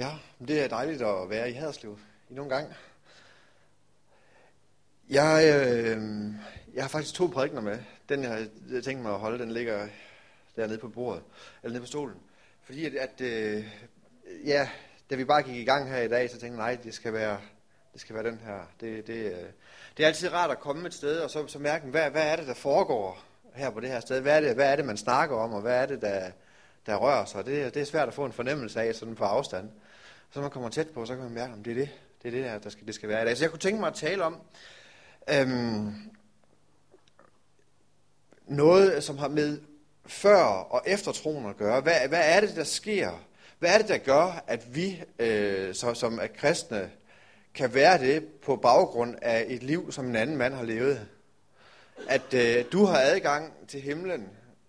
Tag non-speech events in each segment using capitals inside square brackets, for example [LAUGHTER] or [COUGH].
Ja, det er dejligt at være i Haderslev i nogle gange. Jeg, øh, jeg har faktisk to prædikner med. Den, jeg har tænkt mig at holde, den ligger dernede på bordet, eller nede på stolen. Fordi at, at øh, ja, da vi bare gik i gang her i dag, så tænkte jeg, nej, det skal være, det skal være den her. Det, det, øh, det er altid rart at komme et sted, og så, så mærke, hvad, hvad er det, der foregår her på det her sted? Hvad er det, hvad er det man snakker om, og hvad er det, der, der rører sig? Det, det er svært at få en fornemmelse af sådan på afstand. Så man kommer tæt på, så kan man mærke, om det er det. Det er det, der, der skal, det skal være i dag. Så jeg kunne tænke mig at tale om øhm, noget, som har med før og efter troen at gøre. Hvad, hvad er det, der sker? Hvad er det, der gør, at vi øh, så, som er kristne kan være det på baggrund af et liv, som en anden mand har levet? At øh, du har adgang til himlen,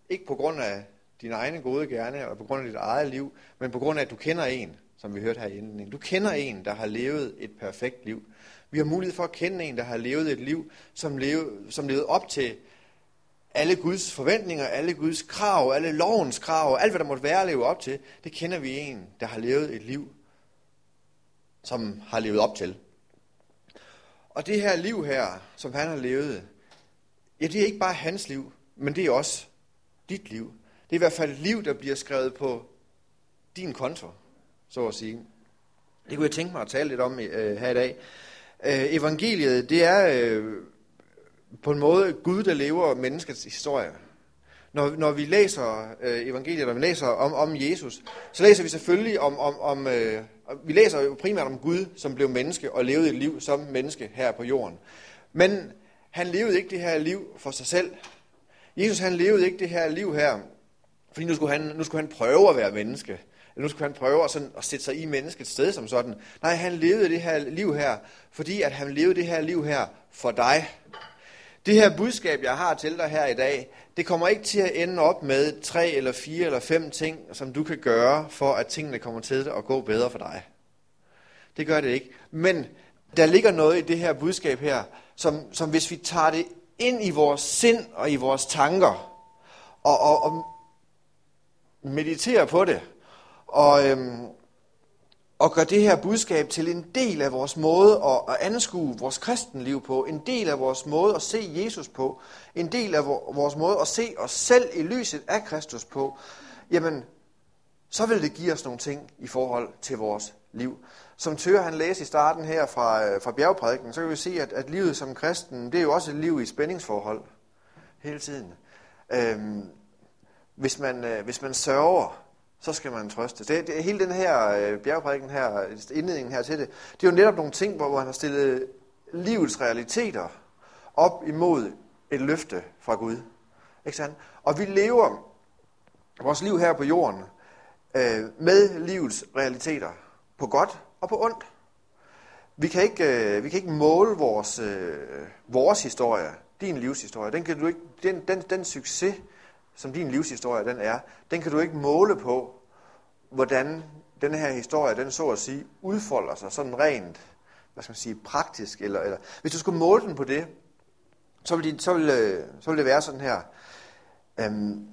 ikke på grund af dine egne gode gerne, og på grund af dit eget liv, men på grund af, at du kender en, som vi hørte her i indledningen. Du kender en, der har levet et perfekt liv. Vi har mulighed for at kende en, der har levet et liv, som, leve, som levede op til alle Guds forventninger, alle Guds krav, alle lovens krav, alt hvad der måtte være at leve op til, det kender vi en, der har levet et liv, som har levet op til. Og det her liv her, som han har levet, ja, det er ikke bare hans liv, men det er også dit liv. Det er i hvert fald et liv, der bliver skrevet på din konto, så at sige. Det kunne jeg tænke mig at tale lidt om øh, her i dag. Øh, evangeliet, det er øh, på en måde Gud, der lever menneskets historie. Når, når vi læser øh, evangeliet, når vi læser om, om Jesus, så læser vi selvfølgelig om, om, om øh, vi læser jo primært om Gud, som blev menneske og levede et liv som menneske her på jorden. Men han levede ikke det her liv for sig selv. Jesus han levede ikke det her liv her, fordi nu skulle han, nu skulle han prøve at være menneske. Nu skulle han prøve at, sådan, at sætte sig i menneskets sted som sådan. Nej, han levede det her liv her, fordi at han levede det her liv her for dig. Det her budskab, jeg har til dig her i dag, det kommer ikke til at ende op med tre eller fire eller fem ting, som du kan gøre, for at tingene kommer til at gå bedre for dig. Det gør det ikke. Men der ligger noget i det her budskab her, som, som hvis vi tager det ind i vores sind og i vores tanker, og, og, og mediterer på det, og, øhm, og gør det her budskab til en del af vores måde at, at anskue vores kristenliv på, en del af vores måde at se Jesus på, en del af vores måde at se os selv i lyset af Kristus på, jamen, så vil det give os nogle ting i forhold til vores liv. Som Tøger han læste i starten her fra, øh, fra bjergprædiken, så kan vi se, at, at livet som kristen, det er jo også et liv i spændingsforhold hele tiden. Øhm, hvis, man, øh, hvis man sørger, så skal man trøste. Det, det, hele den her øh, bjergprædiken her, indledningen her til det, det er jo netop nogle ting, hvor, hvor han har stillet livets realiteter op imod et løfte fra Gud. Ikke sandt? Og vi lever vores liv her på jorden øh, med livets realiteter, på godt og på ondt. Vi kan ikke, øh, vi kan ikke måle vores, øh, vores historie, din livshistorie. Den, kan du ikke, den, den, den succes, som din livshistorie den er, den kan du ikke måle på, hvordan den her historie, den så at sige, udfolder sig sådan rent, hvad skal man sige, praktisk. Eller, eller. Hvis du skulle måle den på det, så ville, så vil, øh, så vil det være sådan her. Øhm,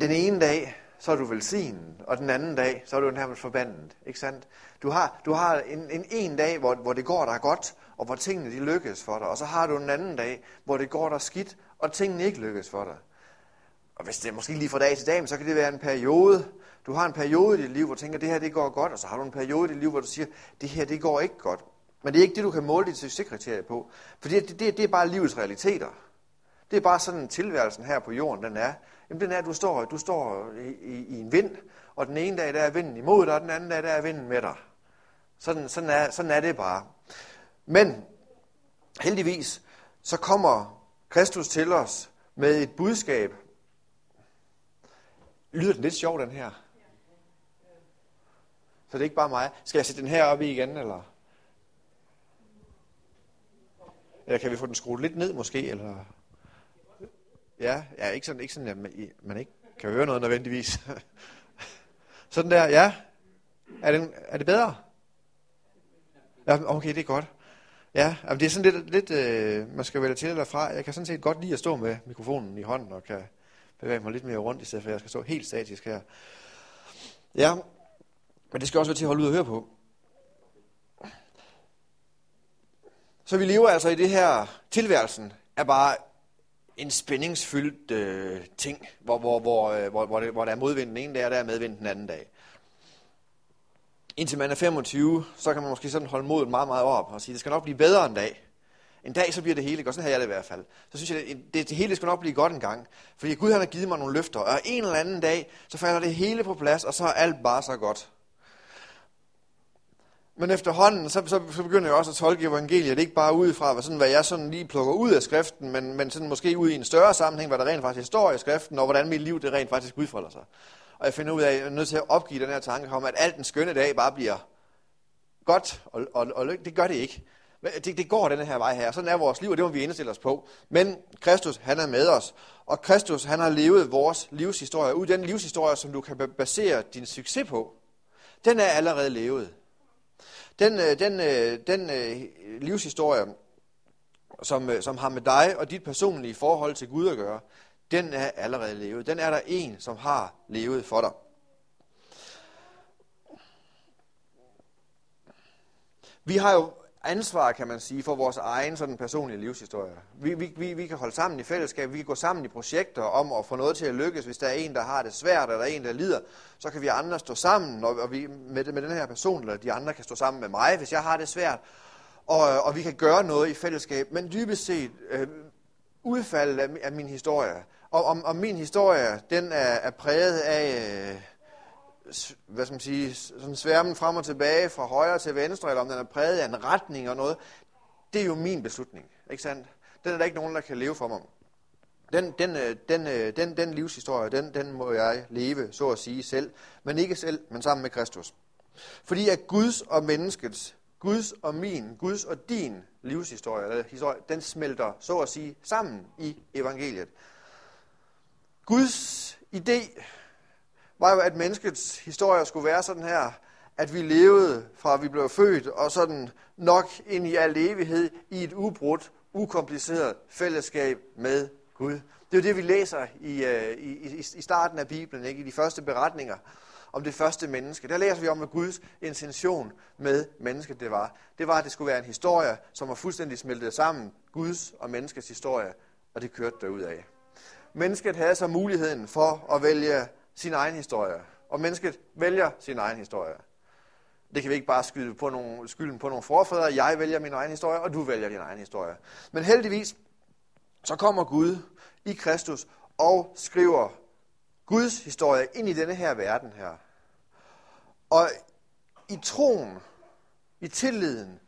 den ene dag, så er du velsignet, og den anden dag, så er du nærmest forbandet. Ikke sandt? Du har, du har en, en, en dag, hvor, hvor det går dig godt, og hvor tingene de lykkes for dig. Og så har du en anden dag, hvor det går dig skidt, og tingene ikke lykkes for dig. Og hvis det er måske lige fra dag til dag, så kan det være en periode. Du har en periode i dit liv, hvor du tænker, det her det går godt, og så har du en periode i dit liv, hvor du siger, det her det går ikke godt. Men det er ikke det, du kan måle dit succeskriterie på. For det, det, det er bare livets realiteter. Det er bare sådan, tilværelsen her på jorden, den er. Jamen, den er, at du står, du står i, i, i en vind, og den ene dag, der er vinden imod dig, og den anden dag, der er vinden med dig. Sådan, sådan, er, sådan er det bare. Men heldigvis, så kommer Kristus til os med et budskab. Lyder den lidt sjov, den her? Så det er ikke bare mig. Skal jeg sætte den her op i igen, eller? Eller kan vi få den skruet lidt ned måske, eller? Ja, ja ikke sådan, ikke sådan at man ikke kan høre noget nødvendigvis. [LAUGHS] sådan der, ja. Er den, er det bedre? Ja, okay, det er godt. Ja, det er sådan lidt, lidt øh, man skal vælge til eller fra. Jeg kan sådan set godt lide at stå med mikrofonen i hånden og kan bevæge mig lidt mere rundt, i stedet for at jeg skal stå helt statisk her. Ja, Men det skal også være til at holde ud og høre på. Så vi lever altså i det her, tilværelsen er bare en spændingsfyldt øh, ting, hvor, hvor, hvor, øh, hvor, hvor, det, hvor der er modvind den ene dag, og der er medvind den anden dag. Indtil man er 25, så kan man måske sådan holde modet meget, meget op og sige, det skal nok blive bedre en dag. En dag, så bliver det hele godt. Sådan havde jeg det i hvert fald. Så synes jeg, det, det, det hele skal nok blive godt en gang. Fordi Gud han har givet mig nogle løfter, og en eller anden dag, så falder det hele på plads, og så er alt bare så godt. Men efterhånden, så, så, så begynder jeg også at tolke evangeliet, ikke bare ud fra, hvad, sådan, hvad jeg sådan lige plukker ud af skriften, men, men sådan måske ud i en større sammenhæng, hvad der rent faktisk står i skriften, og hvordan mit liv det rent faktisk udfolder sig. Og jeg finder ud af, at jeg er nødt til at opgive den her tanke om, at alt den skønne dag bare bliver godt, og, og, og det gør det ikke. Det, det går den her vej her. Sådan er vores liv, og det må vi indstille os på. Men Kristus, han er med os. Og Kristus, han har levet vores livshistorie. Ud den livshistorie, som du kan basere din succes på, den er allerede levet. Den, øh, den, øh, den øh, livshistorie, som, som har med dig og dit personlige forhold til Gud at gøre, den er allerede levet. Den er der en, som har levet for dig. Vi har jo ansvar, kan man sige, for vores egen sådan personlige livshistorie. Vi, vi, vi, vi kan holde sammen i fællesskab, vi kan gå sammen i projekter om at få noget til at lykkes. Hvis der er en, der har det svært, eller en, der lider, så kan vi andre stå sammen, og, og vi, med, med den her person, eller de andre kan stå sammen med mig, hvis jeg har det svært. Og, og vi kan gøre noget i fællesskab. Men dybest set, øh, udfaldet af, af min historie, og om, om min historie, den er, er præget af... Øh, hvad skal man sige, sådan sværmen frem og tilbage fra højre til venstre, eller om den er præget af en retning og noget, det er jo min beslutning, ikke sandt? Den er der ikke nogen, der kan leve for mig. Den, den, øh, den, øh, den, den livshistorie, den, den må jeg leve, så at sige, selv. Men ikke selv, men sammen med Kristus. Fordi at Guds og menneskets, Guds og min, Guds og din livshistorie, eller historie, den smelter, så at sige, sammen i evangeliet. Guds idé var jo, at menneskets historie skulle være sådan her, at vi levede fra vi blev født, og sådan nok ind i al evighed i et ubrudt, ukompliceret fællesskab med Gud. Det er jo det, vi læser øh, i, i, i starten af Bibelen, ikke? i de første beretninger om det første menneske. Der læser vi om, hvad Guds intention med mennesket det var. Det var, at det skulle være en historie, som var fuldstændig smeltet sammen. Guds og menneskets historie, og det kørte derud af. Mennesket havde så muligheden for at vælge sin egen historie. Og mennesket vælger sin egen historie. Det kan vi ikke bare skyde på nogle, skylden på nogle forfædre. Jeg vælger min egen historie, og du vælger din egen historie. Men heldigvis, så kommer Gud i Kristus og skriver Guds historie ind i denne her verden her. Og i troen, i tilliden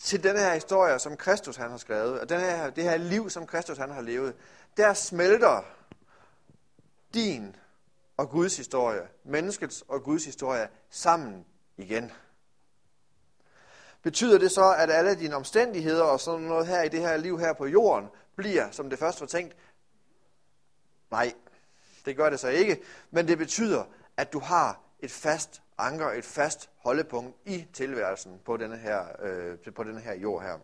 til denne her historie, som Kristus han har skrevet, og den her, det her liv, som Kristus han har levet, der smelter din og Guds historie, menneskets og Guds historie sammen igen. Betyder det så, at alle dine omstændigheder og sådan noget her i det her liv her på jorden bliver, som det først var tænkt? Nej, det gør det så ikke. Men det betyder, at du har et fast anker, et fast holdepunkt i tilværelsen på denne her, øh, på denne her jord her.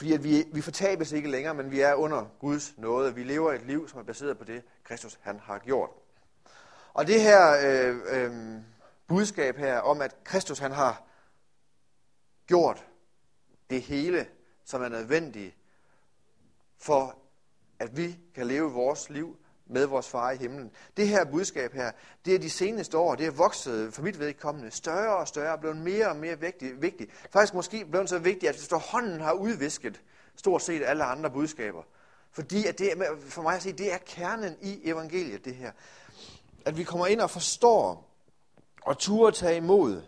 Fordi at vi, vi fortabes ikke længere, men vi er under Guds nåde. Vi lever et liv, som er baseret på det, Kristus han har gjort. Og det her øh, øh, budskab her om, at Kristus han har gjort det hele, som er nødvendigt for, at vi kan leve vores liv med vores far i himlen. Det her budskab her, det er de seneste år, det er vokset for mit vedkommende større og større, blevet mere og mere vigtigt. vigtigt. Faktisk måske blevet så vigtigt, at hvis hånden har udvisket stort set alle andre budskaber. Fordi at det, for mig at sige, det er kernen i evangeliet, det her. At vi kommer ind og forstår og turde tage imod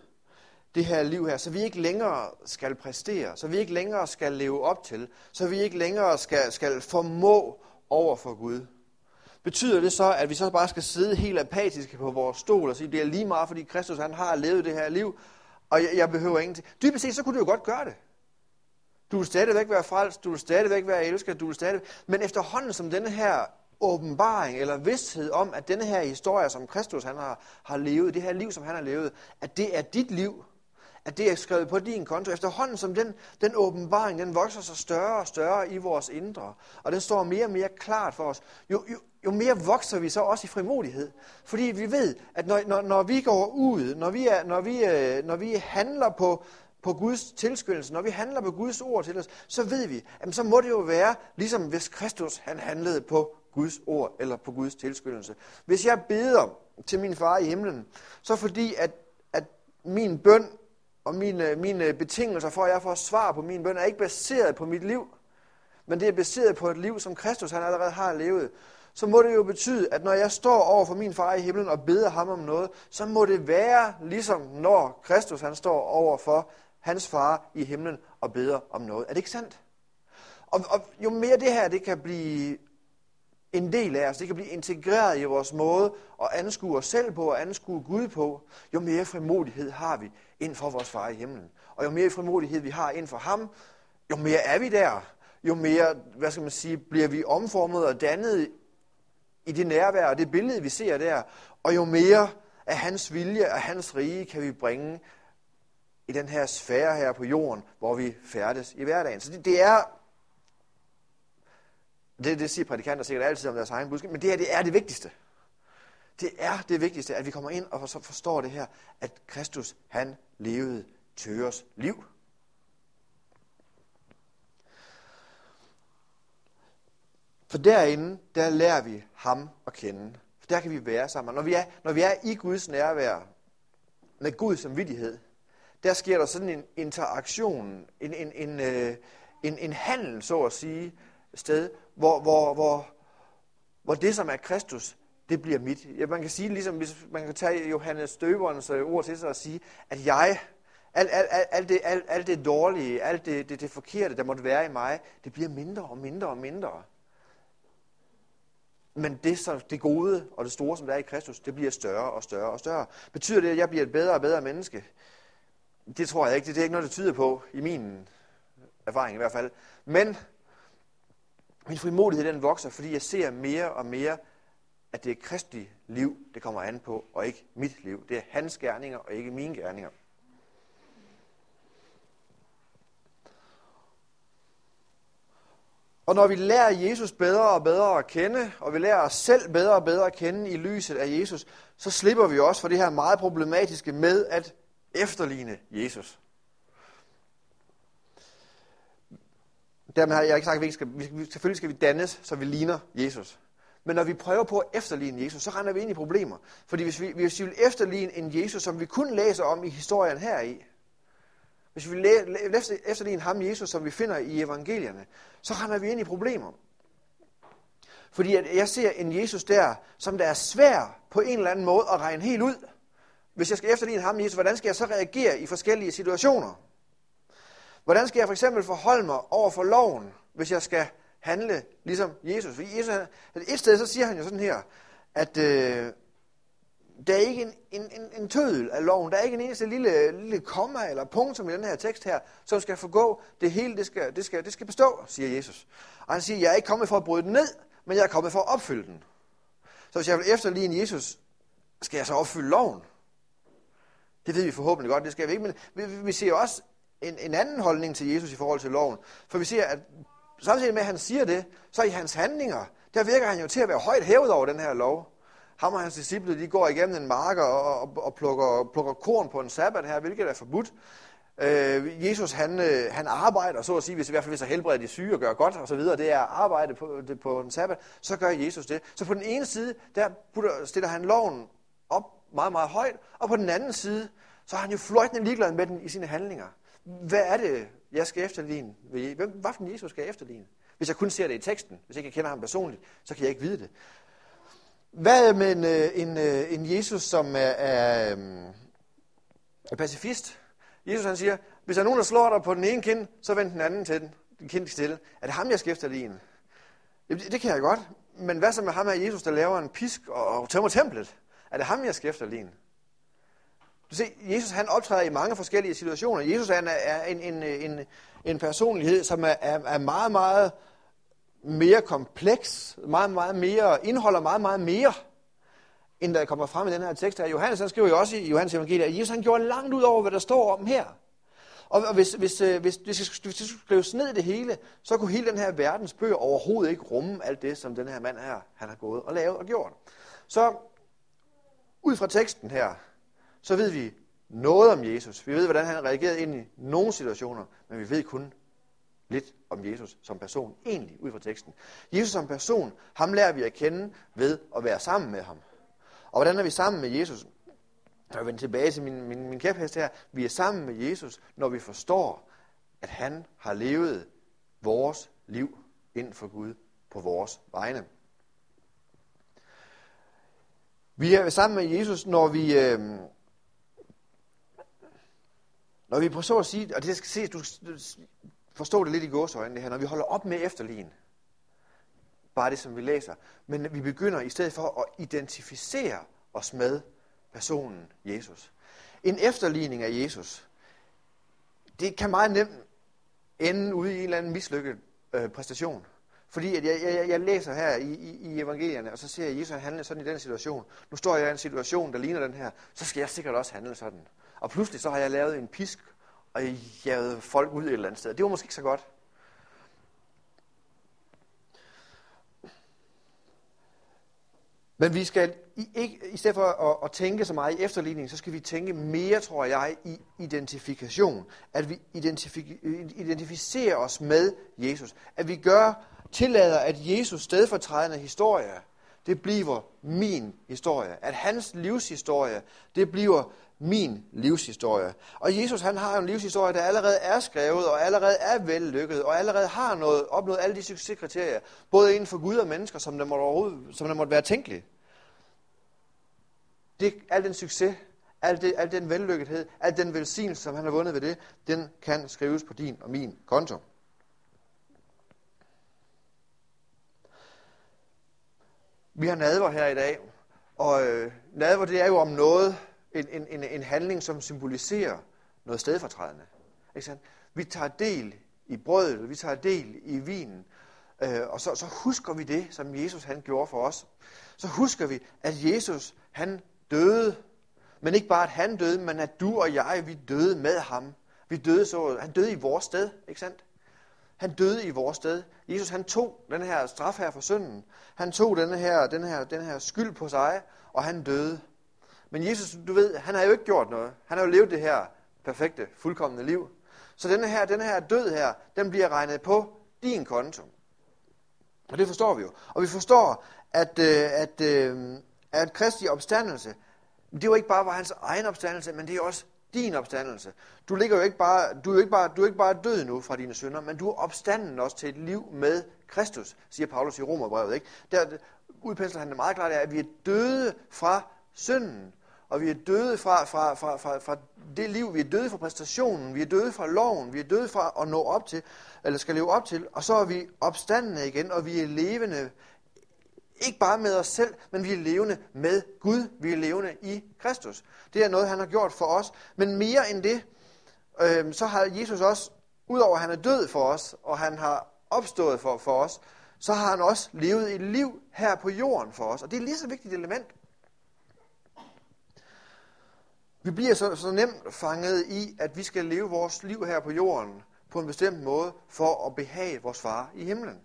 det her liv her, så vi ikke længere skal præstere, så vi ikke længere skal leve op til, så vi ikke længere skal, skal formå over for Gud. Betyder det så, at vi så bare skal sidde helt apatiske på vores stol og sige, det er lige meget, fordi Kristus han har levet det her liv, og jeg, jeg behøver ingenting. Dybest set, så kunne du jo godt gøre det. Du vil stadigvæk være frelst, du vil stadigvæk være elsket, du vil stadigvæk... Men efterhånden som denne her åbenbaring eller vidsthed om, at denne her historie, som Kristus han har, har levet, det her liv, som han har levet, at det er dit liv, at det er skrevet på din konto. Efterhånden som den, den åbenbaring, den vokser sig større og større i vores indre, og den står mere og mere klart for os, jo, jo, jo mere vokser vi så også i frimodighed. Fordi vi ved, at når, når, når vi går ud, når vi, er, når vi, øh, når vi handler på, på Guds tilskyndelse, når vi handler på Guds ord til os, så ved vi, at så må det jo være, ligesom hvis Kristus han handlede på Guds ord eller på Guds tilskyndelse. Hvis jeg beder til min far i himlen, så fordi at, at min bøn og mine, øh, mine øh, betingelser for, at jeg får svar på min bøn, er ikke baseret på mit liv, men det er baseret på et liv, som Kristus han allerede har levet, så må det jo betyde, at når jeg står over for min far i himlen og beder ham om noget, så må det være ligesom når Kristus han står over for hans far i himlen og beder om noget. Er det ikke sandt? Og, og jo mere det her det kan blive en del af os, det kan blive integreret i vores måde at anskue os selv på og anskue Gud på, jo mere frimodighed har vi ind for vores far i himlen. Og jo mere frimodighed vi har ind for ham, jo mere er vi der. Jo mere, hvad skal man sige, bliver vi omformet og dannet i det nærvær og det billede, vi ser der. Og jo mere af hans vilje og hans rige kan vi bringe i den her sfære her på jorden, hvor vi færdes i hverdagen. Så det, det er, det, det siger prædikanter sikkert altid om deres egen budskab, men det her det er det vigtigste. Det er det vigtigste, at vi kommer ind og så forstår det her, at Kristus, han levede tøres liv. For derinde, der lærer vi ham at kende. For der kan vi være sammen. Når vi er, når vi er i Guds nærvær, med Gud som vidighed, der sker der sådan en interaktion, en, en, en, øh, en, en handel, så at sige, sted, hvor, hvor, hvor, hvor det, som er Kristus, det bliver mit. Ja, man kan sige, ligesom hvis man kan tage Johannes Støberens øh, ord til sig og sige, at jeg, alt, alt, alt, al det, alt, alt det dårlige, alt det, det, det forkerte, der måtte være i mig, det bliver mindre og mindre og mindre. Men det, så, det gode og det store, som der er i Kristus, det bliver større og større og større. Betyder det, at jeg bliver et bedre og bedre menneske? Det tror jeg ikke. Det, det er ikke noget, det tyder på, i min erfaring i hvert fald. Men min frimodighed den vokser, fordi jeg ser mere og mere, at det er kristelig liv, det kommer an på, og ikke mit liv. Det er hans gerninger, og ikke mine gerninger. Og når vi lærer Jesus bedre og bedre at kende, og vi lærer os selv bedre og bedre at kende i lyset af Jesus, så slipper vi også for det her meget problematiske med at efterligne Jesus. Dermed har jeg ikke sagt, at vi skal, vi, selvfølgelig skal vi dannes, så vi ligner Jesus. Men når vi prøver på at efterligne Jesus, så render vi ind i problemer. Fordi hvis vi, hvis vi vil efterligne en Jesus, som vi kun læser om i historien her i, hvis vi efterligner ham Jesus, som vi finder i evangelierne, så render vi ind i problemer. Fordi at jeg ser en Jesus der, som der er svær på en eller anden måde at regne helt ud. Hvis jeg skal efterligne ham Jesus, hvordan skal jeg så reagere i forskellige situationer? Hvordan skal jeg for eksempel forholde mig over for loven, hvis jeg skal handle ligesom Jesus? Fordi Jesus, et sted så siger han jo sådan her, at øh, der er ikke en, en, en, en tødel af loven. Der er ikke en eneste lille, lille komma eller punktum i den her tekst her, som skal forgå. Det hele, det skal, det skal, det skal bestå, siger Jesus. Og han siger, jeg er ikke kommet for at bryde den ned, men jeg er kommet for at opfylde den. Så hvis jeg vil efterligne Jesus, skal jeg så opfylde loven? Det ved vi forhåbentlig godt, det skal vi ikke. Men vi, vi ser også en, en anden holdning til Jesus i forhold til loven. For vi ser, at samtidig med, at han siger det, så i hans handlinger, der virker han jo til at være højt hævet over den her lov. Ham og hans disciple, de går igennem en marker og, og, og plukker, plukker korn på en sabbat her, hvilket er forbudt. Øh, Jesus, han, øh, han arbejder, så at sige, hvis i hvert fald hvis han helbreder de syge og gør godt og så videre, det er arbejde på, det, på en sabbat, så gør Jesus det. Så på den ene side, der putter, stiller han loven op meget, meget højt, og på den anden side, så er han jo fløjtende ligeglad med den i sine handlinger. Hvad er det, jeg skal efterligne? Hvem, hvad for Jesus skal jeg efterligne? Hvis jeg kun ser det i teksten, hvis jeg ikke kender ham personligt, så kan jeg ikke vide det. Hvad med en, øh, en, øh, en Jesus, som er, er, øhm, er pacifist? Jesus han siger, hvis der er nogen, der slår dig på den ene kind, så vend den anden til den, den kind til. Er det ham, jeg skal efterligne? Det, det kan jeg godt. Men hvad så med ham her Jesus, der laver en pisk og tømmer templet? Er det ham, jeg skal efterligne? Du ser, Jesus han optræder i mange forskellige situationer. Jesus er er en, en, en, en personlighed, som er, er, er meget, meget mere kompleks, meget, meget mere, indeholder meget, meget mere, end der kommer frem i den her tekst her. Johannes han skriver jo også i Johannes evangelie, at Jesus han gjorde langt ud over, hvad der står om her. Og, og hvis, hvis, øh, hvis, hvis, hvis det skulle skrives ned i det hele, så kunne hele den her verdens bøger overhovedet ikke rumme alt det, som den her mand her, han har gået og lavet og gjort. Så ud fra teksten her, så ved vi noget om Jesus. Vi ved, hvordan han reagerede ind i nogle situationer, men vi ved kun lidt om Jesus som person, egentlig ud fra teksten. Jesus som person, ham lærer vi at kende ved at være sammen med ham. Og hvordan er vi sammen med Jesus? Jeg vender tilbage til min, min, min kæphest her. Vi er sammen med Jesus, når vi forstår, at han har levet vores liv ind for Gud på vores vegne. Vi er sammen med Jesus, når vi, øh, når vi på så at sige, og det skal ses, du forstå det lidt i gåsøjne det her, når vi holder op med efterlign, bare det som vi læser, men vi begynder i stedet for at identificere os med personen Jesus. En efterligning af Jesus, det kan meget nemt ende ude i en eller anden mislykket øh, præstation. Fordi at jeg, jeg, jeg læser her i, i, i evangelierne, og så ser jeg, at Jesus handler sådan i den situation. Nu står jeg i en situation, der ligner den her, så skal jeg sikkert også handle sådan. Og pludselig så har jeg lavet en pisk, og jagede folk ud et eller andet sted. Det var måske ikke så godt. Men vi skal ikke, i stedet for at, at tænke så meget i efterligning, så skal vi tænke mere, tror jeg, i identifikation. At vi identificerer os med Jesus. At vi gør, tillader, at Jesus stedfortrædende historie, det bliver min historie. At hans livshistorie, det bliver min livshistorie. Og Jesus han har en livshistorie, der allerede er skrevet, og allerede er vellykket, og allerede har noget, opnået alle de succeskriterier, både inden for Gud og mennesker, som der måtte, som der måtte være tænkeligt. Det, al den succes, al, det, al den vellykkethed, al den velsignelse, som han har vundet ved det, den kan skrives på din og min konto. Vi har nadver her i dag, og øh, nadver det er jo om noget, en, en, en, en handling, som symboliserer noget stedfortrædende. Ikke sandt? Vi tager del i brødet, vi tager del i vinen, øh, og så, så husker vi det, som Jesus han gjorde for os. Så husker vi, at Jesus han døde, men ikke bare at han døde, men at du og jeg, vi døde med ham. Vi døde så, han døde i vores sted, ikke sandt? Han døde i vores sted. Jesus han tog den her straf her for synden. Han tog den her, den her, den her skyld på sig, og han døde. Men Jesus, du ved, han har jo ikke gjort noget. Han har jo levet det her perfekte, fuldkommende liv. Så denne her, denne her død her, den bliver regnet på din konto. Og det forstår vi jo. Og vi forstår, at, øh, at, at, at Kristi opstandelse, det var ikke bare var hans egen opstandelse, men det er også din opstandelse. Du, ligger jo ikke bare, du, er jo ikke bare, du er ikke bare død nu fra dine synder, men du er opstanden også til et liv med Kristus, siger Paulus i Romerbrevet. Ikke? Der udpensler han det meget klart, at vi er døde fra synden og vi er døde fra, fra, fra, fra, fra det liv, vi er døde fra præstationen, vi er døde fra loven, vi er døde fra at nå op til, eller skal leve op til, og så er vi opstandende igen, og vi er levende, ikke bare med os selv, men vi er levende med Gud, vi er levende i Kristus. Det er noget, han har gjort for os, men mere end det, øh, så har Jesus også, udover at han er død for os, og han har opstået for, for os, så har han også levet et liv her på jorden for os, og det er lige så vigtigt element. Vi bliver så, så nemt fanget i, at vi skal leve vores liv her på jorden på en bestemt måde for at behage vores far i himlen.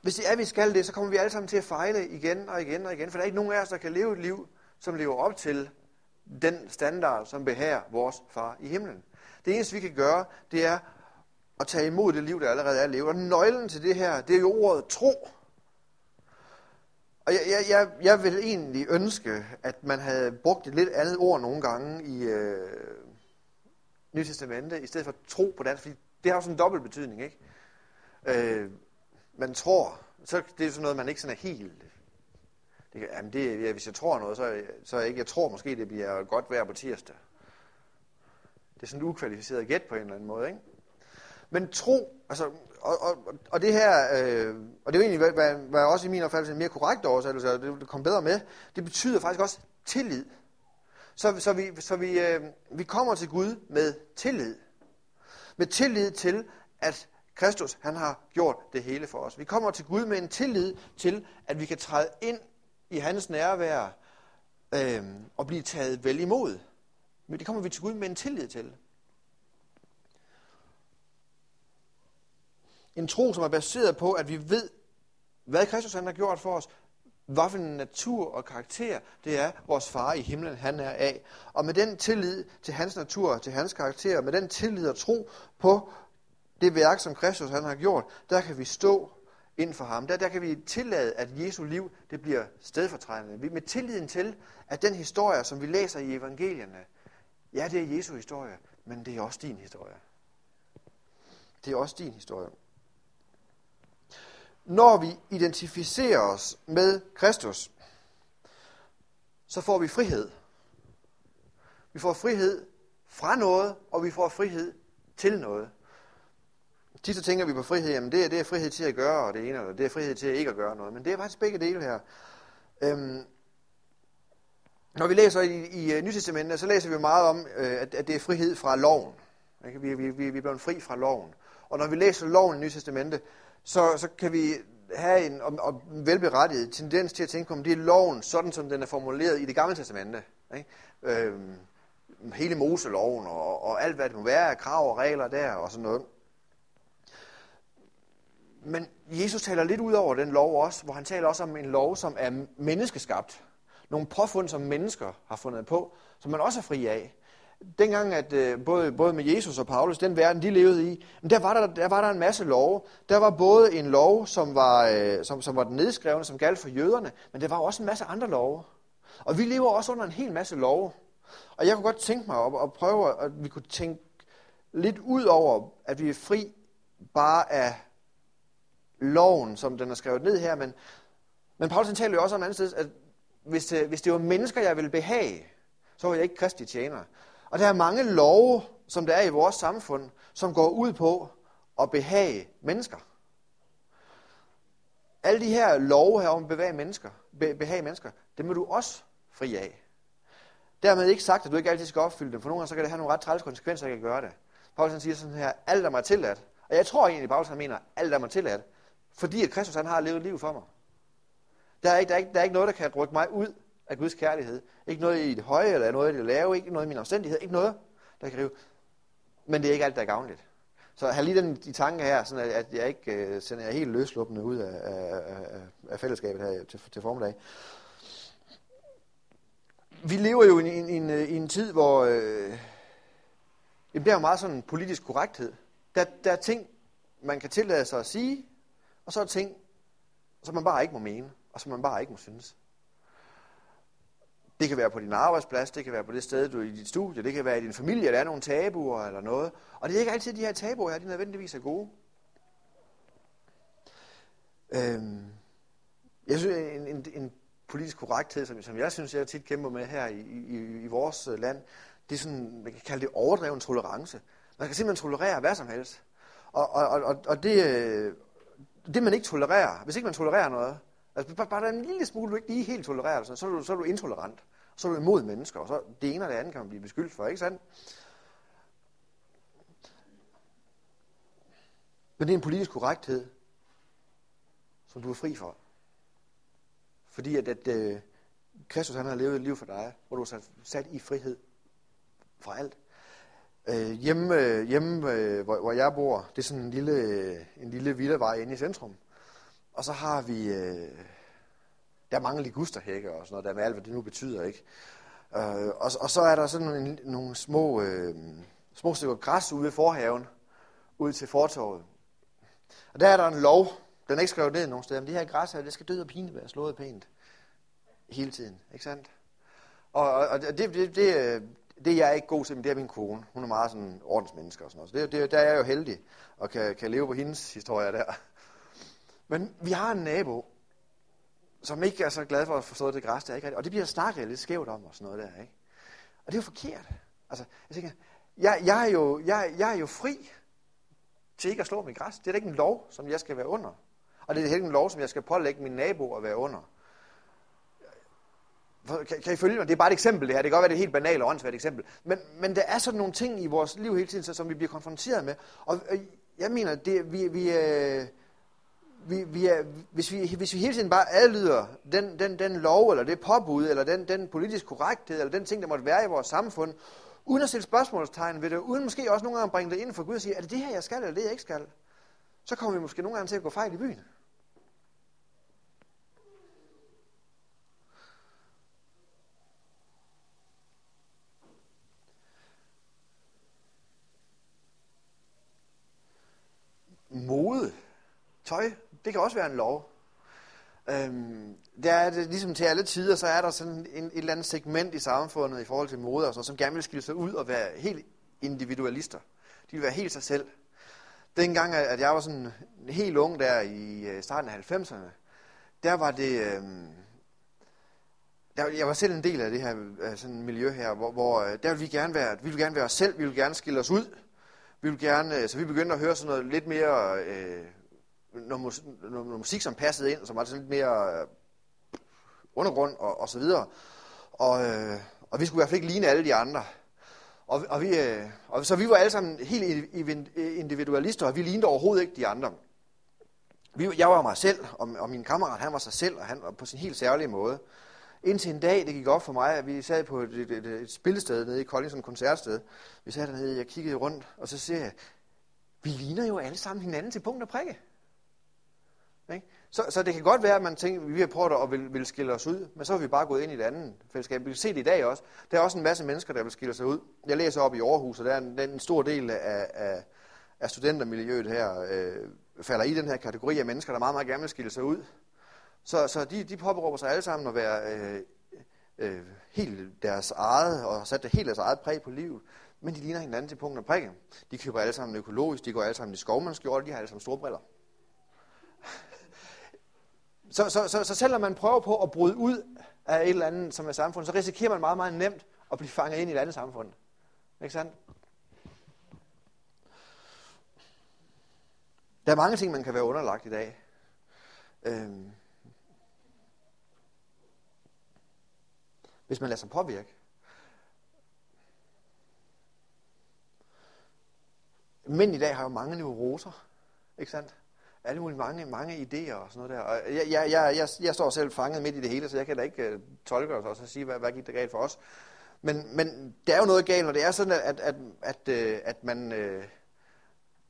Hvis det er, at vi skal det, så kommer vi alle sammen til at fejle igen og igen og igen, for der er ikke nogen af os, der kan leve et liv, som lever op til den standard, som behager vores far i himlen. Det eneste, vi kan gøre, det er at tage imod det liv, der allerede er levet. Og nøglen til det her, det er jo ordet tro. Og jeg, jeg, jeg, jeg vil egentlig ønske, at man havde brugt et lidt andet ord nogle gange i øh, Nye Testamente, i stedet for tro på dansk, fordi det har jo sådan en dobbelt betydning, ikke? Øh, man tror, så det er sådan noget, man ikke sådan er helt... Det, jamen det, ja, hvis jeg tror noget, så, så er jeg ikke... Jeg tror måske, det bliver godt vejr på tirsdag. Det er sådan et ukvalificeret gæt på en eller anden måde, ikke? Men tro, altså og, og, og det her, øh, og det er jo egentlig, hvad, hvad også i min opfattelse en mere korrekt oversættelse, det, det kom bedre med, det betyder faktisk også tillid. Så, så, vi, så vi, øh, vi kommer til Gud med tillid. Med tillid til, at Kristus han har gjort det hele for os. Vi kommer til Gud med en tillid til, at vi kan træde ind i hans nærvær øh, og blive taget vel imod. Men det kommer vi til Gud med en tillid til. En tro, som er baseret på, at vi ved, hvad Kristus han har gjort for os, hvad for en natur og karakter det er, vores far i himlen han er af. Og med den tillid til hans natur, til hans karakter, med den tillid og tro på det værk, som Kristus han har gjort, der kan vi stå ind for ham. Der, der kan vi tillade, at Jesu liv det bliver stedfortrædende. Vi med tilliden til, at den historie, som vi læser i evangelierne, ja, det er Jesu historie, men det er også din historie. Det er også din historie. Når vi identificerer os med Kristus, så får vi frihed. Vi får frihed fra noget, og vi får frihed til noget. Tid så tænker vi på frihed, jamen det er, det er frihed til at gøre og det ene, eller det er frihed til ikke at gøre noget. Men det er faktisk begge dele her. Øhm, når vi læser i, i uh, Nytestamentet, så læser vi meget om, øh, at, at det er frihed fra loven. Ikke? Vi, vi, vi, vi er blevet fri fra loven. Og når vi læser loven i Nytestamentet, så, så kan vi have en og, og velberettiget tendens til at tænke på, om det er loven, sådan som den er formuleret i det gamle testamente. Ikke? Øhm, hele Moseloven og, og alt, hvad det må være af krav og regler der og sådan noget. Men Jesus taler lidt ud over den lov også, hvor han taler også om en lov, som er menneskeskabt. Nogle påfund, som mennesker har fundet på, som man også er fri af. Dengang, at øh, både, både med Jesus og Paulus, den verden, de levede i, der var der, der var der en masse love. Der var både en lov, som var, øh, som, som var den nedskrevne, som galt for jøderne, men der var også en masse andre love. Og vi lever også under en hel masse love. Og jeg kunne godt tænke mig at, at prøve, at vi kunne tænke lidt ud over, at vi er fri bare af loven, som den er skrevet ned her, men, men Paulus taler jo også om andet sted, at hvis øh, hvis det var mennesker, jeg ville behage, så var jeg ikke kristig tjener. Og der er mange love, som der er i vores samfund, som går ud på at behage mennesker. Alle de her love her om at bevæge mennesker, be, behage mennesker, det må du også fri af. Dermed ikke sagt, at du ikke altid skal opfylde dem, for nogle gange så kan det have nogle ret træls konsekvenser, at gøre det. Paulus siger sådan her, alt er mig tilladt. Og jeg tror egentlig, at Paulus han mener, alt er mig tilladt. Fordi at Kristus han har levet liv for mig. Der er, ikke, der, er ikke, der er ikke noget, der kan rykke mig ud af Guds kærlighed. Ikke noget i det høje, eller noget i det lave, ikke noget i min omstændighed, ikke noget, der kan rive. Men det er ikke alt, der er gavnligt. Så have lige den i tanke her, sådan at jeg ikke uh, sender jer helt løsluppende ud af, af, af, af fællesskabet her til, til formiddag. Vi lever jo i en, i en, øh, i en tid, hvor øh, det bliver meget sådan politisk korrekthed. Der, der er ting, man kan tillade sig at sige, og så er ting, som man bare ikke må mene, og som man bare ikke må synes. Det kan være på din arbejdsplads, det kan være på det sted, du er i dit studie, det kan være i din familie, der er nogle tabuer eller noget. Og det er ikke altid, de her tabuer her, de nødvendigvis er gode. Øhm, jeg synes, en, en, en politisk korrekthed, som, som jeg synes, jeg tit kæmper med her i, i, i vores øh, land, det er sådan, man kan kalde det overdreven tolerance. Man kan simpelthen tolerere hvad som helst. Og, og, og, og det, øh, det, man ikke tolererer, hvis ikke man tolererer noget, altså bare, bare der er en lille smule, du ikke lige helt tolererer, så, så, er du, så er du intolerant. Så er du imod mennesker, og så det ene og det andet kan man blive beskyldt for, ikke sandt? Men det er en politisk korrekthed, som du er fri for. Fordi at, at øh, Kristus han har levet et liv for dig, hvor du er sat, i frihed fra alt. Øh, hjemme, uh, hjemme øh, hvor, hvor jeg bor, det er sådan en lille, øh, en lille villavej inde i centrum. Og så har vi, Øh, der er mange ligusterhække og sådan noget, der med alt, hvad det nu betyder, ikke? Øh, og, og så er der sådan nogle, nogle små, øh, små stykker græs ude ved forhaven, ud til fortorvet. Og der er der en lov, den er ikke skrevet ned nogen steder, men det her græs her, det skal død og pine være slået pænt. Hele tiden, ikke sandt? Og, og det, det, det, øh, det jeg er ikke god til, men det er min kone. Hun er meget sådan ordensmenneske og sådan noget. Så det, det, der er jeg jo heldig, og kan, kan leve på hendes historie der. Men vi har en nabo, som ikke er så glad for at forstå det græs der, ikke? rigtigt. Og det bliver snakket lidt skævt om og sådan noget der, ikke? Og det er jo forkert. Altså, jeg tænker, jeg, jeg, er jo, jeg, jeg er jo fri til ikke at slå mit græs. Det er da ikke en lov, som jeg skal være under. Og det er heller ikke en lov, som jeg skal pålægge min nabo at være under. Kan, kan I følge mig? Det er bare et eksempel det her. Det kan godt være, det er et helt banalt og åndssvagt eksempel. Men, men der er sådan nogle ting i vores liv hele tiden, som vi bliver konfronteret med. Og jeg mener, det, vi, vi, øh, vi, vi er, hvis, vi, hvis vi hele tiden bare adlyder den, den, den lov, eller det påbud, eller den, den politisk korrekthed, eller den ting, der måtte være i vores samfund, uden at stille spørgsmålstegn ved det, uden måske også nogle gange bringe det ind for Gud og sige, er det det her, jeg skal, eller det, jeg ikke skal? Så kommer vi måske nogle gange til at gå fejl i byen. Mode, tøj, det kan også være en lov. Øhm, der er det ligesom til alle tider, så er der sådan en, et eller andet segment i samfundet i forhold til mode, og sådan, som gerne vil skille sig ud og være helt individualister. De vil være helt sig selv. Dengang, at jeg var sådan helt ung der i øh, starten af 90'erne, der var det... Øhm, der, jeg var selv en del af det her øh, sådan miljø her, hvor, hvor øh, der ville vi gerne være, vi ville gerne være os selv, vi ville gerne skille os ud. Vi ville gerne, så vi begyndte at høre sådan noget lidt mere øh, noget, mus, noget, noget musik, som passede ind, som var sådan lidt mere øh, undergrund og, og så videre. Og, øh, og vi skulle i hvert fald ikke ligne alle de andre. Og, og, vi, øh, og så vi var alle sammen helt individualister, og vi lignede overhovedet ikke de andre. Vi, jeg var mig selv, og, og min kammerat, han var sig selv, og han var på sin helt særlige måde. Indtil en dag, det gik op for mig, at vi sad på et, et, et, et spillested nede i Kolding, sådan et koncertsted. Vi sad dernede, jeg kiggede rundt, og så ser jeg, vi ligner jo alle sammen hinanden til punkt og prikke. Ikke? Så, så det kan godt være, at man tænker, at vi har prøvet at vil, vil skille os ud, men så har vi bare gået ind i et andet fællesskab. Vi kan se det i dag også. Der er også en masse mennesker, der vil skille sig ud. Jeg læser op i Aarhus, og der er en, en stor del af, af, af studentermiljøet her, øh, falder i den her kategori af mennesker, der meget, meget gerne vil skille sig ud. Så, så de, de påberåber sig alle sammen at være øh, øh, helt deres eget, og sætte det helt deres eget præg på livet. Men de ligner hinanden til punkt og prikke. De køber alle sammen økologisk, de går alle sammen i skovmandskjorte, de har alle sammen store briller. Så, så, så, så selvom man prøver på at bryde ud af et eller andet som er samfund, så risikerer man meget, meget nemt at blive fanget ind i et andet samfund. Ikke sandt? Der er mange ting, man kan være underlagt i dag. Øhm. Hvis man lader sig påvirke. Mænd i dag har jo mange neuroser. Ikke sandt? Alle mulige mange, mange idéer og sådan noget der. Og jeg, jeg, jeg, jeg, jeg står selv fanget midt i det hele, så jeg kan da ikke uh, tolke os og så sige, hvad, hvad gik der galt for os. Men, men der er jo noget galt, når det er sådan, at, at, at, at, at man, uh,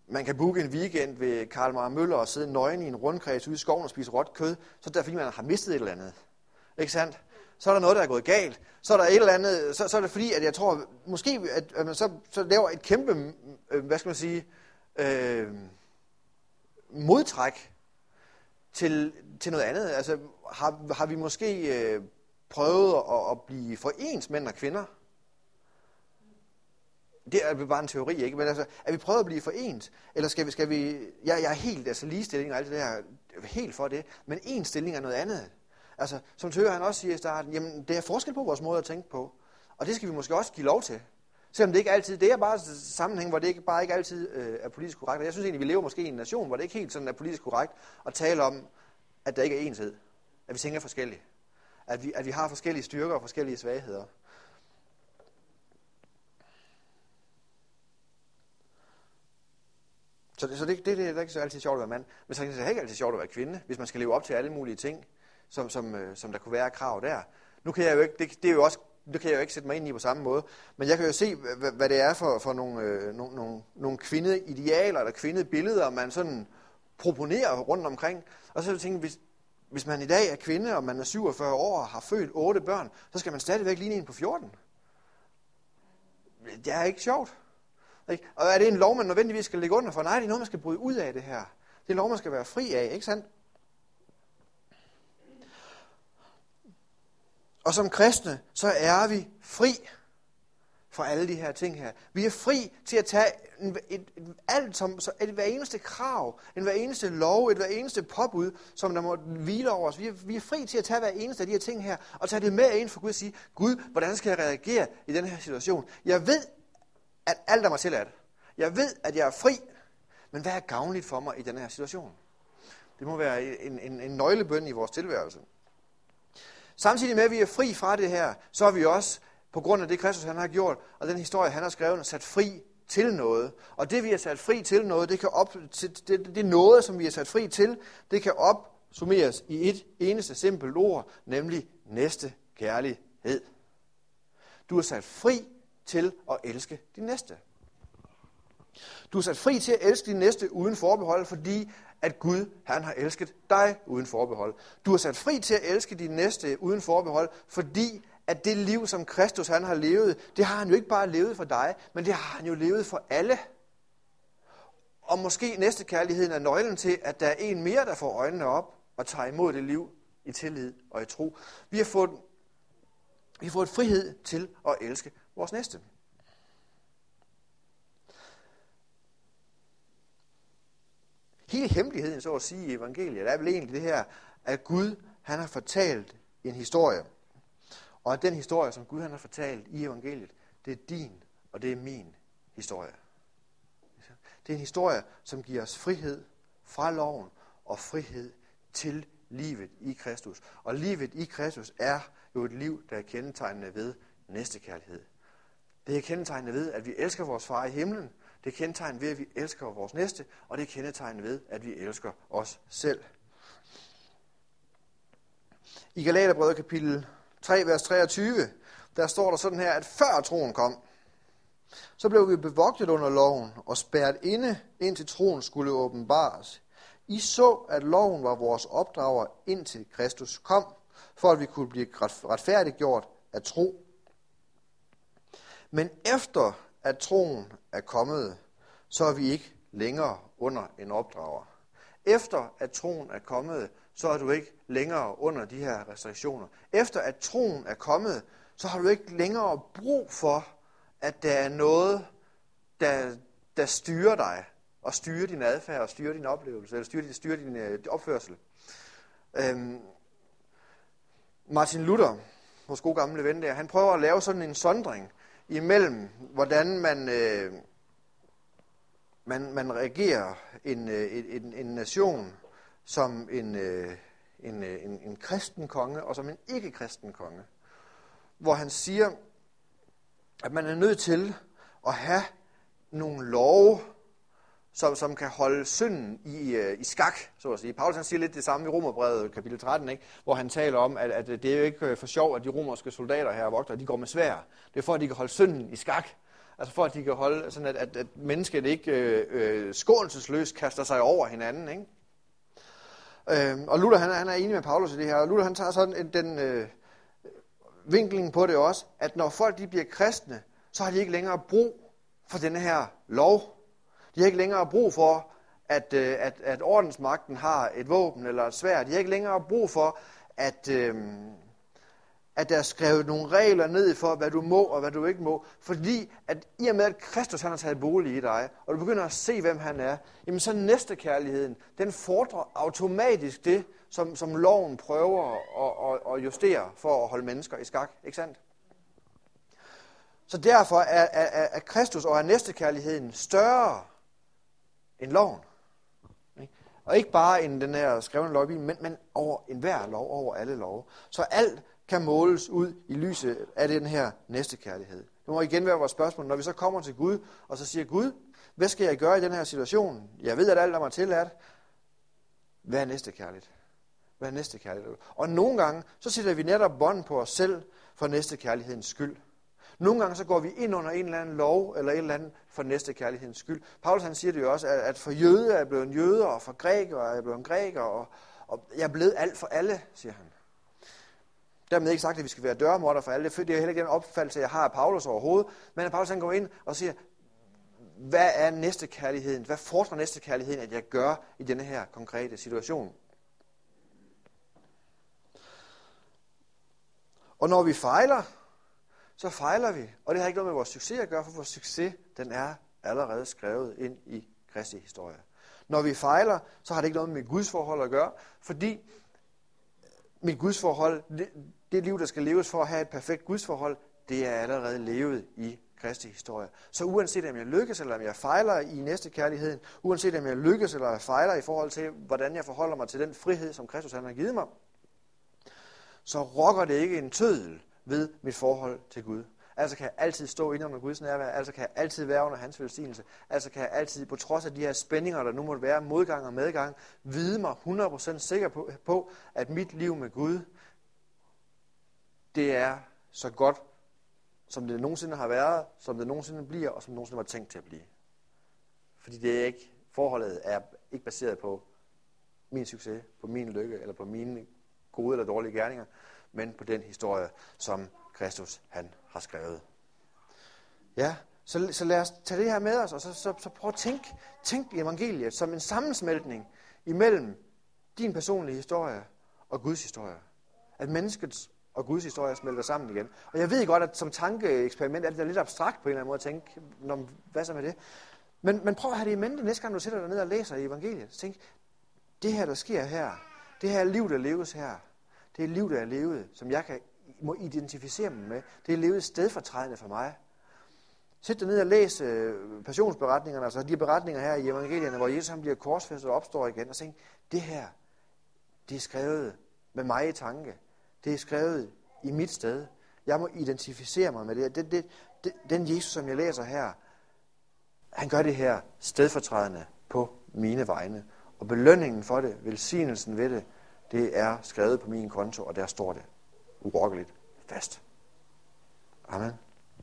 man kan booke en weekend ved Karl Marr Møller og sidde nøgen i en rundkreds ude i skoven og spise råt kød, så er det fordi, man har mistet et eller andet. Ikke sandt? Så er der noget, der er gået galt. Så er der et eller andet, så, så er det fordi, at jeg tror, måske, at, at man så, så laver et kæmpe, øh, hvad skal man sige, øh, modtræk til, til noget andet? Altså, har, har vi måske øh, prøvet at, at blive foreens mænd og kvinder? Det er bare en teori, ikke? Men altså, er vi prøvet at blive forenet? Eller skal vi, skal vi jeg, jeg er helt, altså ligestilling og alt det der, helt for det, men en stilling er noget andet. Altså, som Tøger han også siger i starten, jamen, det er forskel på vores måde at tænke på. Og det skal vi måske også give lov til. Selvom det ikke altid, det er bare sammenhæng, hvor det ikke, bare ikke altid øh, er politisk korrekt. Og jeg synes egentlig, vi lever måske i en nation, hvor det ikke helt sådan er politisk korrekt at tale om, at der ikke er enshed. At vi tænker forskelligt. At vi, at vi har forskellige styrker og forskellige svagheder. Så det, så det, det, det er ikke så altid sjovt at være mand. Men så er det ikke altid sjovt at være kvinde, hvis man skal leve op til alle mulige ting, som, som, øh, som der kunne være krav der. Nu kan jeg jo ikke, det, det er jo også det kan jeg jo ikke sætte mig ind i på samme måde. Men jeg kan jo se, hvad, hvad det er for, for nogle, øh, nogle, nogle, nogle kvindeidealer eller kvindebilleder, man sådan proponerer rundt omkring. Og så tænker jeg hvis, hvis man i dag er kvinde, og man er 47 år og har født otte børn, så skal man stadigvæk ligne en på 14. Det er ikke sjovt. Ikke? Og er det en lov, man nødvendigvis skal ligge under for? Nej, det er noget, man skal bryde ud af det her. Det er en lov, man skal være fri af, ikke sandt? Og som kristne, så er vi fri fra alle de her ting her. Vi er fri til at tage en, et, et, alt som, så et hver eneste krav, en hver eneste lov, et hver eneste påbud, som der må hvile over os. Vi er, vi er fri til at tage hver eneste af de her ting her, og tage det med ind for Gud og sige, Gud, hvordan skal jeg reagere i den her situation? Jeg ved, at alt er mig tilladt. Jeg ved, at jeg er fri, men hvad er gavnligt for mig i den her situation? Det må være en, en, en nøglebøn i vores tilværelse. Samtidig med, at vi er fri fra det her, så er vi også, på grund af det, Kristus han har gjort, og den historie, han har skrevet, sat fri til noget. Og det, vi er sat fri til noget, det kan op, det, det, det noget, som vi er sat fri til, det kan opsummeres i et eneste simpelt ord, nemlig næste kærlighed. Du er sat fri til at elske din næste. Du er sat fri til at elske din næste uden forbehold, fordi at Gud, han har elsket dig uden forbehold. Du er sat fri til at elske din næste uden forbehold, fordi at det liv, som Kristus han har levet, det har han jo ikke bare levet for dig, men det har han jo levet for alle. Og måske næste kærligheden er nøglen til, at der er en mere, der får øjnene op og tager imod det liv i tillid og i tro. Vi har fået, vi har fået frihed til at elske vores næste. Hele hemmeligheden, så at sige, i evangeliet, er vel egentlig det her, at Gud, han har fortalt en historie. Og at den historie, som Gud han har fortalt i evangeliet, det er din og det er min historie. Det er en historie, som giver os frihed fra loven og frihed til livet i Kristus. Og livet i Kristus er jo et liv, der er kendetegnende ved næstekærlighed. Det er kendetegnende ved, at vi elsker vores far i himlen. Det er kendetegnet ved, at vi elsker vores næste. Og det er kendetegnet ved, at vi elsker os selv. I Galaterbrevet kapitel 3, vers 23, der står der sådan her, at før troen kom, så blev vi bevogtet under loven og spærret inde, indtil troen skulle åbenbares. I så, at loven var vores opdrager, indtil Kristus kom, for at vi kunne blive retfærdiggjort af tro. Men efter at troen er kommet, så er vi ikke længere under en opdrager. Efter at troen er kommet, så er du ikke længere under de her restriktioner. Efter at troen er kommet, så har du ikke længere brug for, at der er noget, der, der styrer dig, og styrer din adfærd, og styrer din oplevelse, eller styrer, styrer din øh, opførsel. Øhm, Martin Luther, vores gode gamle ven der, han prøver at lave sådan en sondring imellem, hvordan man, øh, man, man reagerer en, øh, en, en nation som en, øh, en, øh, en, en kristen konge og som en ikke-kristen konge. Hvor han siger, at man er nødt til at have nogle love, som, som kan holde synden i, øh, i skak, så at sige. Paulus han siger lidt det samme i Romerbrevet kapitel 13, ikke? hvor han taler om, at, at det er jo ikke øh, for sjov, at de romerske soldater her vogter, de går med svær. Det er for, at de kan holde synden i skak. Altså for, at de kan holde, sådan at, at, at mennesket ikke øh, øh, skånselsløst kaster sig over hinanden. Ikke? Øh, og Luther han, han er enig med Paulus i det her, og Luther han tager sådan en, den øh, vinkling på det også, at når folk de bliver kristne, så har de ikke længere brug for denne her lov. De har ikke længere brug for, at, øh, at, at ordensmagten har et våben eller et svær. De har ikke længere brug for, at, øhm, at der er skrevet nogle regler ned for, hvad du må og hvad du ikke må. Fordi at i og med, at Kristus han har taget bolig i dig, og du begynder at se, hvem han er, jamen så næste kærligheden, den fordrer automatisk det, som, som loven prøver at, at, at justere for at holde mennesker i skak. Ikke sandt? Så derfor er, er, er Kristus og er næstekærligheden større end loven. Og ikke bare en den her skrevne lov men, men over enhver lov, over alle lov. Så alt kan måles ud i lyset af den her næstekærlighed. Det må igen være vores spørgsmål, når vi så kommer til Gud, og så siger Gud, hvad skal jeg gøre i den her situation? Jeg ved, at alt er mig tilladt. Hvad er næstekærligt? Hvad er næstekærligt? Og nogle gange, så sætter vi netop bånd på os selv for næstekærlighedens skyld. Nogle gange så går vi ind under en eller anden lov, eller en eller anden for næste kærlighedens skyld. Paulus han siger det jo også, at for jøder er jeg blevet en jøder, og for grækere er jeg blevet en græker, og, og jeg er blevet alt for alle, siger han. Dermed ikke sagt, at vi skal være dørmorder for alle. Det er heller ikke den opfattelse, jeg har af Paulus overhovedet. Men at Paulus han går ind og siger, hvad er næste kærligheden? Hvad fordrer næste kærligheden, at jeg gør i denne her konkrete situation? Og når vi fejler, så fejler vi. Og det har ikke noget med vores succes at gøre, for vores succes, den er allerede skrevet ind i Kristi historie. Når vi fejler, så har det ikke noget med Guds forhold at gøre, fordi mit Guds forhold, det, det liv, der skal leves for at have et perfekt Guds forhold, det er allerede levet i Kristi historie. Så uanset om jeg lykkes eller om jeg fejler i næste kærligheden, uanset om jeg lykkes eller jeg fejler i forhold til, hvordan jeg forholder mig til den frihed, som Kristus han har givet mig, så rokker det ikke en tødel ved mit forhold til Gud. Altså kan jeg altid stå inde under Guds nærvær. Altså kan jeg altid være under hans velsignelse. Altså kan jeg altid, på trods af de her spændinger, der nu måtte være, modgang og medgang, vide mig 100% sikker på, på, at mit liv med Gud, det er så godt, som det nogensinde har været, som det nogensinde bliver, og som det nogensinde var tænkt til at blive. Fordi det er ikke, forholdet er ikke baseret på min succes, på min lykke, eller på mine gode eller dårlige gerninger, men på den historie, som Kristus han har skrevet. Ja, så, så lad os tage det her med os, og så, så, så prøv at tænke, tænk evangeliet som en sammensmeltning imellem din personlige historie og Guds historie. At menneskets og Guds historie smelter sammen igen. Og jeg ved godt, at som tankeeksperiment er det lidt abstrakt på en eller anden måde at tænke, når, hvad så med det? Men, men prøv at have det i mente næste gang, du sætter dig ned og læser i evangeliet. Tænk, det her, der sker her, det her liv, der leves her, det er liv, der er levet, som jeg kan, må identificere mig med. Det er levet stedfortrædende for mig. Sæt dig ned og læs øh, passionsberetningerne, altså de beretninger her i evangelierne, hvor Jesus han bliver korsfæstet og opstår igen, og tænk, det her, det er skrevet med mig i tanke. Det er skrevet i mit sted. Jeg må identificere mig med det. det, det, det den Jesus, som jeg læser her, han gør det her stedfortrædende på mine vegne. Og belønningen for det, velsignelsen ved det, det er skrevet på min konto, og der står det urokkeligt fast. Amen.